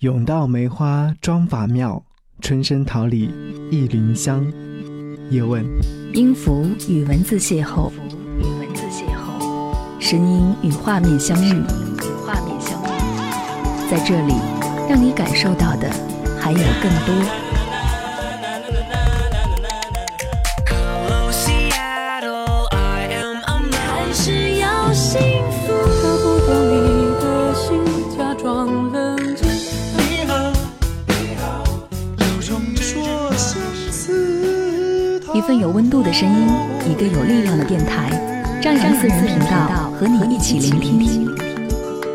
永道梅花妆法妙，春深桃李一林香。叶问，音符与文字邂逅，与文字邂逅，声音与画面相遇，与画面相遇，在这里，让你感受到的还有更多。有温度的声音，一个有力量的电台，张扬私人频道和你一起聆听。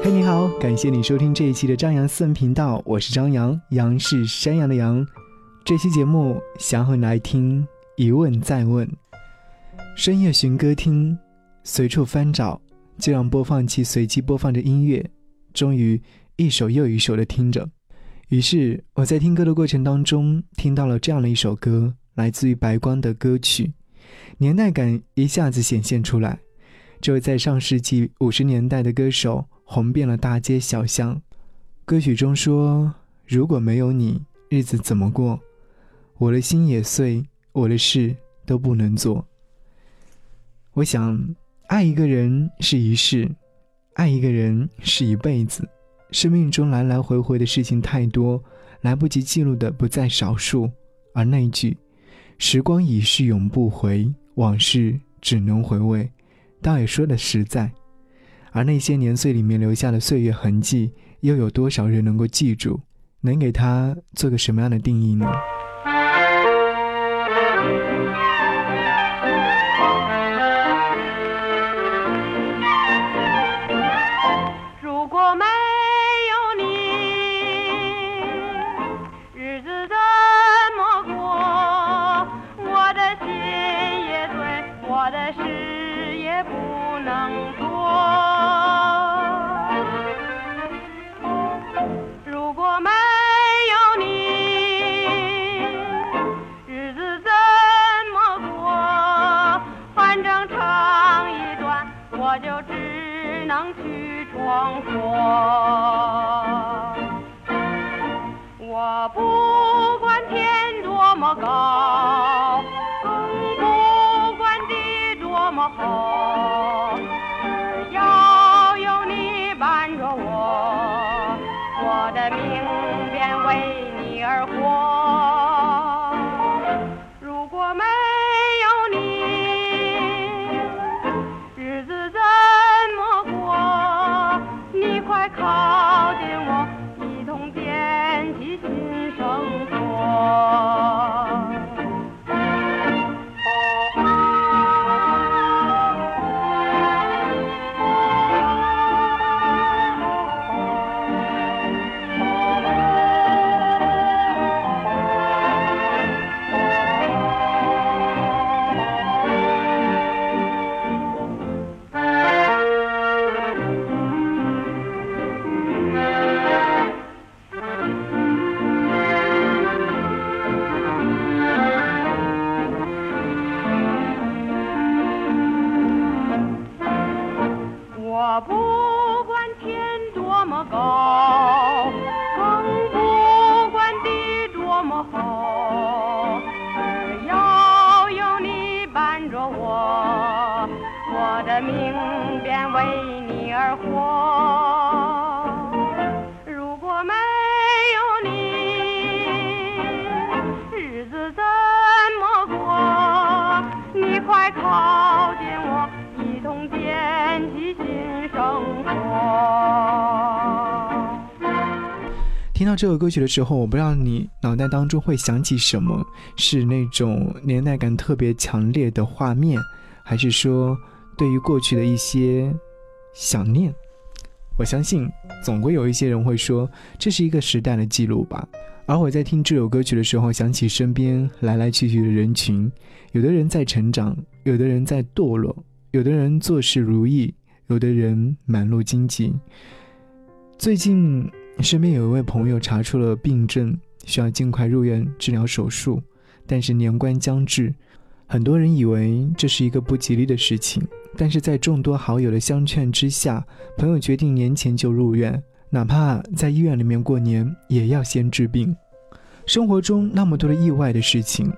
嘿，你好，感谢你收听这一期的张扬私人频道，我是张扬，杨是山羊的羊。这期节目想和你来听一问再问。深夜寻歌听，随处翻找，就让播放器随机播放着音乐，终于一首又一首的听着。于是我在听歌的过程当中，听到了这样的一首歌。来自于白光的歌曲，年代感一下子显现出来。这位在上世纪五十年代的歌手，红遍了大街小巷。歌曲中说：“如果没有你，日子怎么过？我的心也碎，我的事都不能做。”我想，爱一个人是一世，爱一个人是一辈子。生命中来来回回的事情太多，来不及记录的不在少数。而那一句。时光已逝永不回，往事只能回味，倒也说的实在。而那些年岁里面留下的岁月痕迹，又有多少人能够记住？能给他做个什么样的定义呢？我我不管天多么高不管地多么厚只要有你伴着我我的命听到这首歌曲的时候，我不知道你脑袋当中会想起什么，是那种年代感特别强烈的画面，还是说对于过去的一些想念？我相信，总归有一些人会说这是一个时代的记录吧。而我在听这首歌曲的时候，想起身边来来去去的人群，有的人在成长，有的人在堕落，有的人做事如意，有的人满路荆棘。最近。身边有一位朋友查出了病症，需要尽快入院治疗手术，但是年关将至，很多人以为这是一个不吉利的事情，但是在众多好友的相劝之下，朋友决定年前就入院，哪怕在医院里面过年，也要先治病。生活中那么多的意外的事情，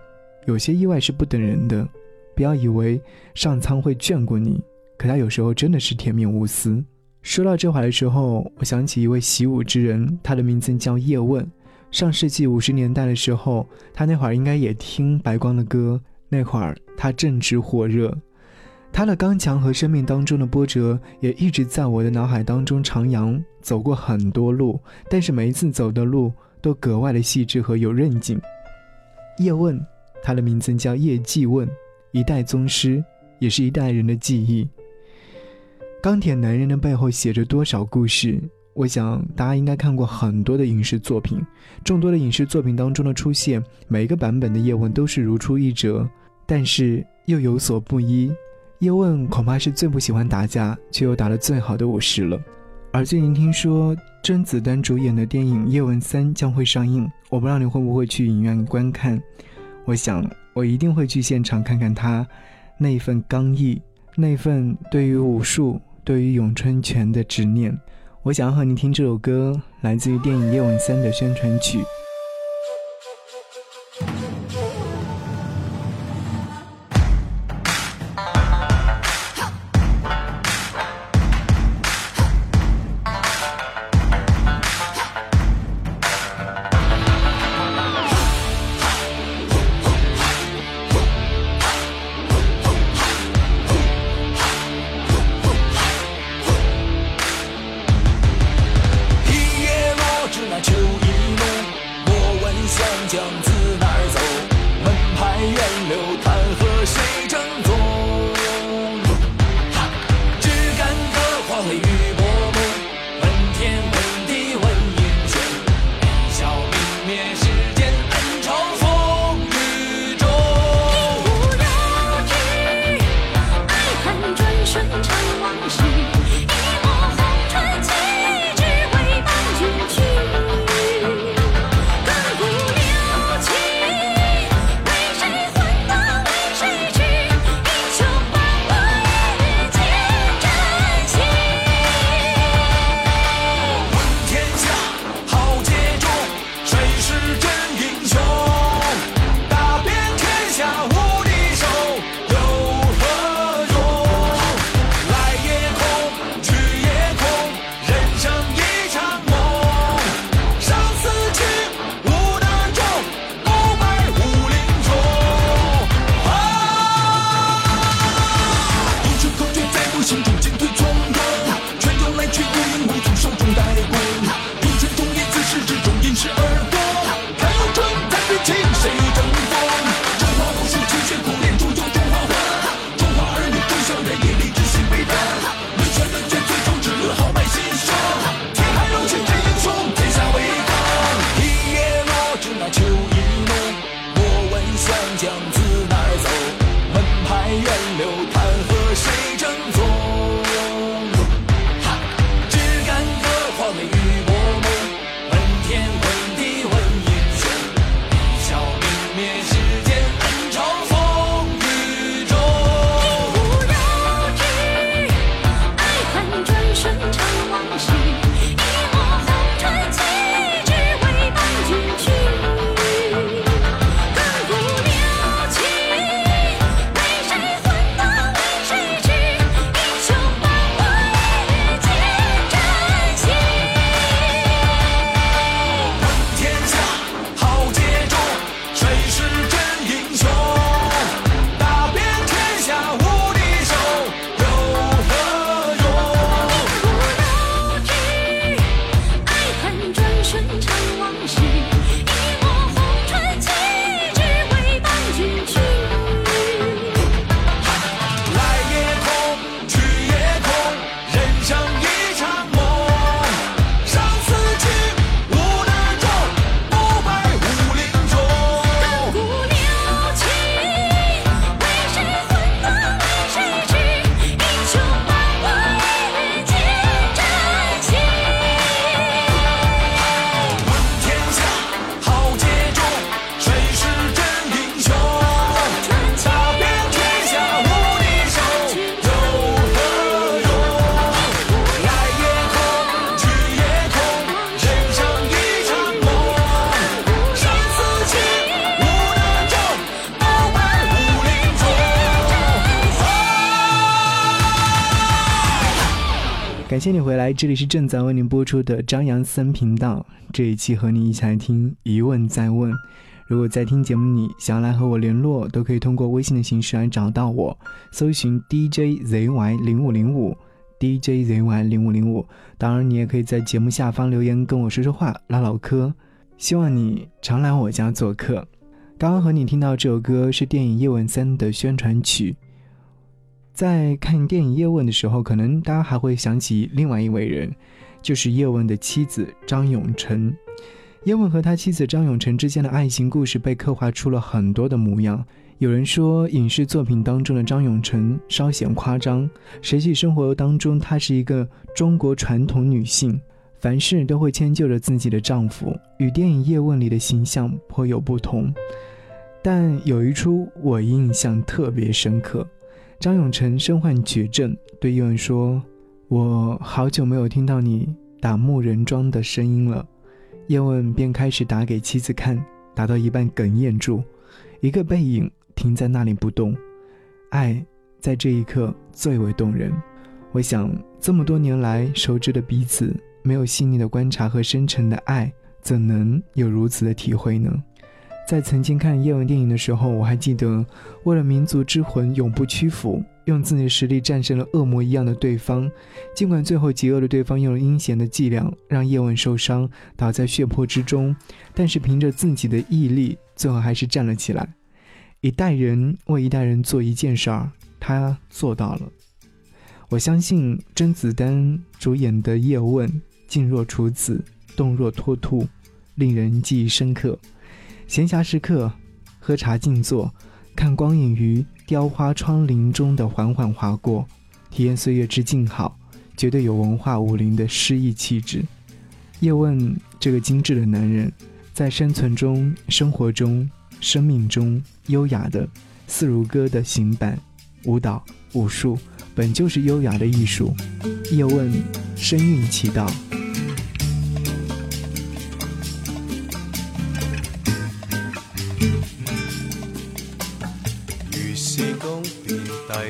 有些意外是不等人的。不要以为上苍会眷顾你，可他有时候真的是铁面无私。说到这话的时候，我想起一位习武之人，他的名字叫叶问。上世纪五十年代的时候，他那会儿应该也听白光的歌，那会儿他正值火热。他的刚强和生命当中的波折，也一直在我的脑海当中徜徉。走过很多路，但是每一次走的路都格外的细致和有韧劲。叶问，他的名字叫叶继问。一代宗师，也是一代人的记忆。钢铁男人的背后写着多少故事？我想大家应该看过很多的影视作品，众多的影视作品当中的出现，每一个版本的叶问都是如出一辙，但是又有所不一。叶问恐怕是最不喜欢打架，却又打得最好的武士了。而最近听说甄子丹主演的电影《叶问三》将会上映，我不知道你会不会去影院观看。我想。我一定会去现场看看他那一份刚毅，那份对于武术、对于咏春拳的执念。我想要和你听这首歌，来自于电影《叶问三》的宣传曲。争锋中华武术千钧感谢你回来，这里是正在为您播出的张扬森频道。这一期和你一起来听一问再问。如果在听节目你想要来和我联络，都可以通过微信的形式来找到我，搜寻 DJZY 零五零五，DJZY 零五零五。当然，你也可以在节目下方留言跟我说说话，唠唠嗑。希望你常来我家做客。刚刚和你听到这首歌是电影《叶问三》的宣传曲。在看电影《叶问》的时候，可能大家还会想起另外一位人，就是叶问的妻子张永成。叶问和他妻子张永成之间的爱情故事被刻画出了很多的模样。有人说，影视作品当中的张永成稍显夸张，实际生活当中她是一个中国传统女性，凡事都会迁就着自己的丈夫，与电影《叶问》里的形象颇有不同。但有一出我印象特别深刻。张永成身患绝症，对叶问说：“我好久没有听到你打木人桩的声音了。”叶问便开始打给妻子看，打到一半哽咽住，一个背影停在那里不动。爱在这一刻最为动人。我想，这么多年来熟知的彼此，没有细腻的观察和深沉的爱，怎能有如此的体会呢？在曾经看叶问电影的时候，我还记得，为了民族之魂永不屈服，用自己的实力战胜了恶魔一样的对方。尽管最后极恶的对方用了阴险的伎俩，让叶问受伤倒在血泊之中，但是凭着自己的毅力，最后还是站了起来。一代人为一代人做一件事儿，他做到了。我相信甄子丹主演的叶问，静若处子，动若脱兔，令人记忆深刻。闲暇时刻，喝茶静坐，看光影于雕花窗棂中的缓缓划过，体验岁月之静好，绝对有文化武林的诗意气质。叶问这个精致的男人，在生存中、生活中、生命中，优雅的似如歌的行板、舞蹈、武术，本就是优雅的艺术。叶问声韵其道。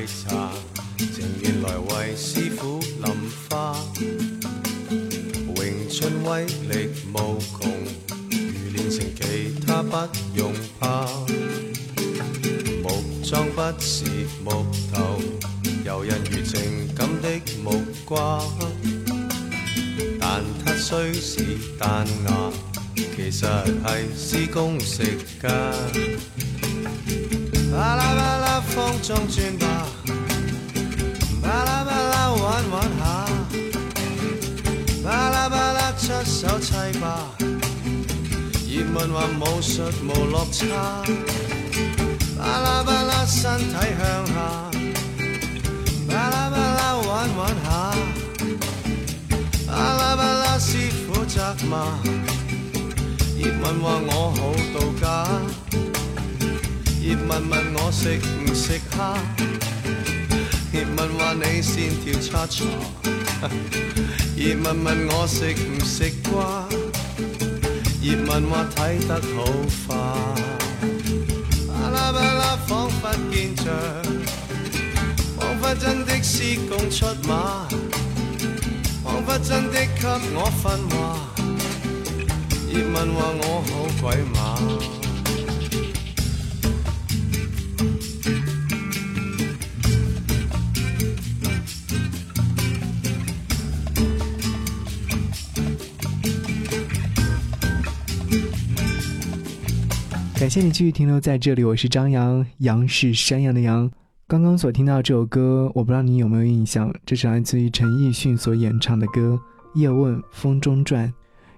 茶，情愿来为师傅淋花。咏春威力无穷，如练成其他不用怕。木桩不是木头，游人如情感的木瓜。但它虽是弹牙，其实系施工食家。啦啦啦啦，风中转吧。巴拉巴拉玩玩下，巴拉巴拉出手砌吧。叶问话武术无落差，巴拉巴拉身体向下，巴拉巴拉玩玩下，巴拉巴拉师傅责骂。叶问话我好到家，叶问问我食唔食虾。叶问话你线条差错，叶问问我食唔食瓜，叶问话睇得好化，巴拉巴拉仿佛见着，仿佛真的施工出马，仿佛真的给我分话，叶问话我好鬼马。谢你继续停留在这里，我是张扬，杨是山羊的羊。刚刚所听到这首歌，我不知道你有没有印象，这是来自于陈奕迅所演唱的歌《叶问风中转》。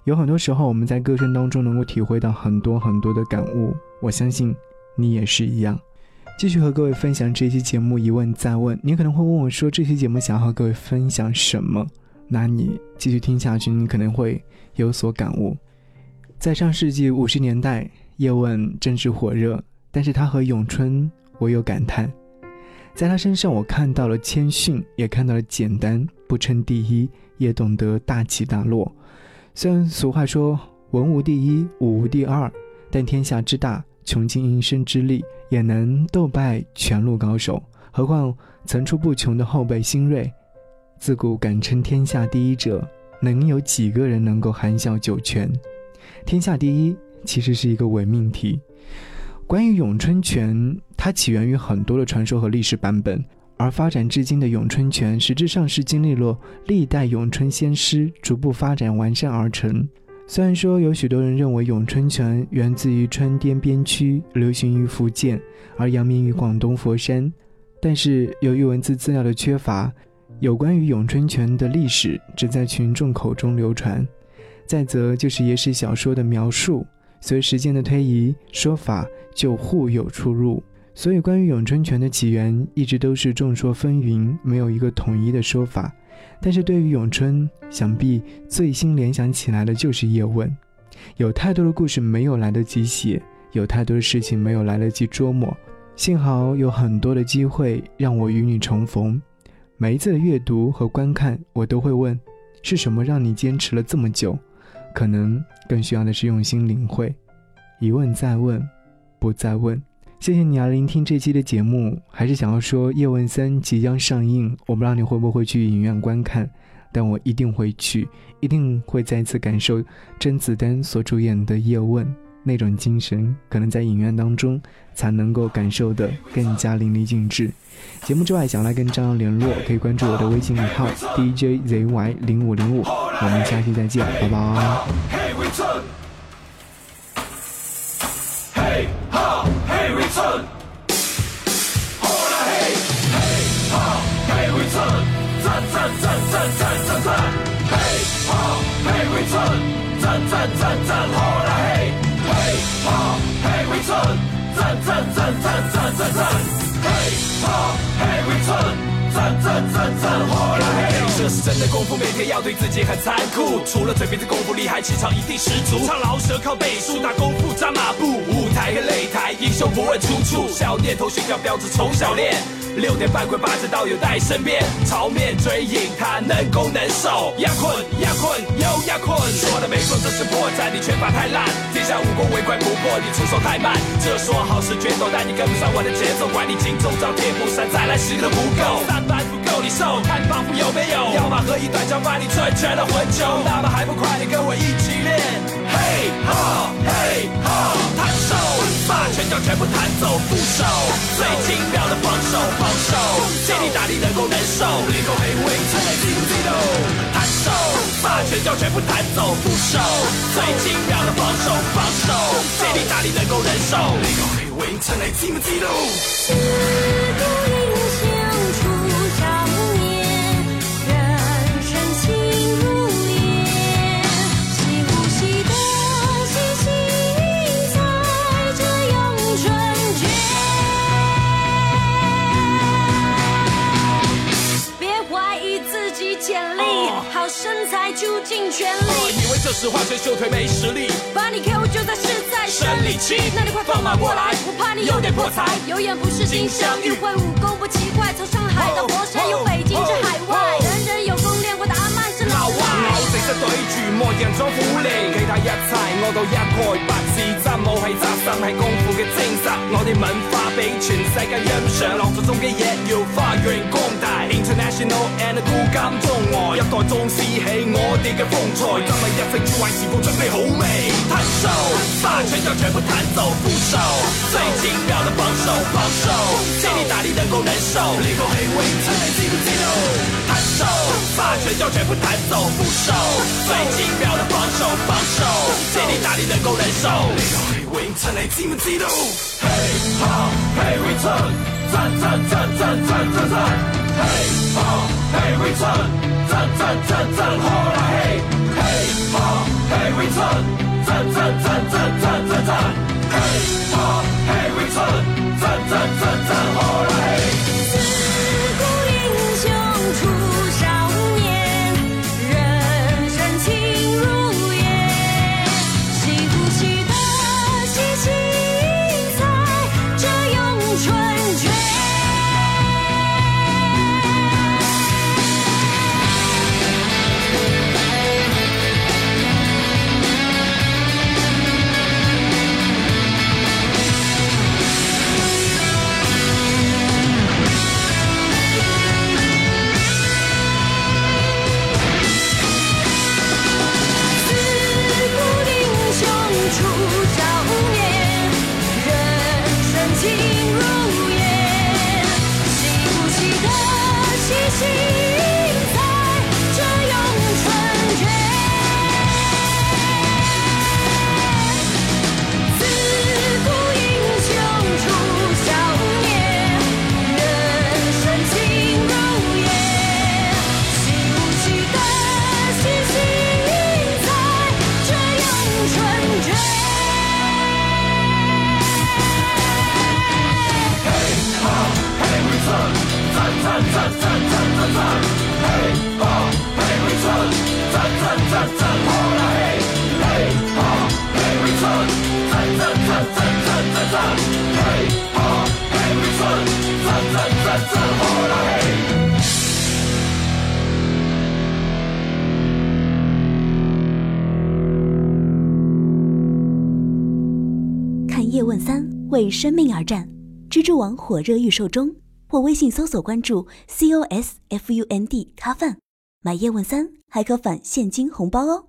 有很多时候，我们在歌声当中能够体会到很多很多的感悟，我相信你也是一样。继续和各位分享这期节目，一问再问，你可能会问我说，这期节目想要和各位分享什么？那你继续听下去，你可能会有所感悟。在上世纪五十年代。叶问正是火热，但是他和咏春，我有感叹，在他身上我看到了谦逊，也看到了简单，不称第一，也懂得大起大落。虽然俗话说文无第一，武无第二，但天下之大，穷尽一生之力也能斗败全路高手。何况层出不穷的后辈新锐，自古敢称天下第一者，能有几个人能够含笑九泉？天下第一其实是一个伪命题。关于咏春拳，它起源于很多的传说和历史版本，而发展至今的咏春拳，实质上是经历了历代咏春先师逐步发展完善而成。虽然说有许多人认为咏春拳源自于川滇边区，流行于福建，而扬名于广东佛山，但是由于文字资料的缺乏，有关于咏春拳的历史只在群众口中流传。再则就是野史小说的描述，随时间的推移，说法就互有出入。所以关于咏春拳的起源，一直都是众说纷纭，没有一个统一的说法。但是对于咏春，想必最先联想起来的就是叶问。有太多的故事没有来得及写，有太多的事情没有来得及琢磨。幸好有很多的机会让我与你重逢。每一次的阅读和观看，我都会问：是什么让你坚持了这么久？可能更需要的是用心领会。一问再问，不再问。谢谢你来聆听这期的节目，还是想要说《叶问三》即将上映，我不知道你会不会去影院观看，但我一定会去，一定会再次感受甄子丹所主演的叶问那种精神，可能在影院当中才能够感受的更加淋漓尽致。节目之外，想来跟张扬联络，可以关注我的微信号 DJZY 零五零五，我们下期再见，拜拜。战战战战战战战，嘿，哈，嘿，回春，战战战战，火了嘿！这是真的功夫，每天要对自己很残酷。除了嘴皮子功夫厉害，气场一定十足。唱老舌靠背书，打功夫扎马步。舞台和擂台，英雄不问出处。小念头，学校标志从小练。六点半跪八字道友带身边，朝面追影，他能攻能守。压困压困又压困，说的没错，这是破绽，你拳法太烂。天下武功唯快不破，你出手太慢。这说好是决斗，但你跟不上我的节奏。管你金钟罩铁布衫，再来十个不够。三板斧够你受，看仿佛有没有？要么和一段脚把你寸拳的魂球，那么还不快点跟我一起练？嘿哈嘿哈，弹手把拳脚全部弹走，扶手最精妙的防守。防守，借力打力能够忍受，立功黑尾才来记不记得？弹手，把拳脚全部弹走，扶手，最精妙的防守，防守，借力打力能够忍受，立功黑尾才来记不记得？是化学秀腿没实力，把你 KO 就在是在生理期，那你快放马过来，我怕你有点破财。有眼不识金镶玉，会武功不奇怪，从上海到佛山，由北京至海外，人人有功练过的阿曼是老外。我四式对住莫人装苦力，其他一切我都一概不知，真武系扎心系功夫嘅精神，我哋文化俾全世界欣赏，落咗中嘅嘢要发扬光大，International and 古今中外，一代宗师起我。哋嘅风采，今日一世诸坏事傅准备好未？弹手，把拳脚全部弹走，扶手，最精妙的防守，防守，借力打力能够忍受，立功黑尾，趁你知不知道？弹手，把拳脚全部弹走，扶手，最精妙的防守，防守，借力打力能够忍受，立功黑尾，趁你知不知道？嘿哈，嘿回春，赞赞赞赞赞赞赞，嘿哈，嘿回春。赞赞赞赞好啦嘿，嘿哈嘿回春，赞赞赞赞为生命而战，蜘蛛网火热预售中，或微信搜索关注 C O S F U N D 咖饭，买叶问三还可返现金红包哦。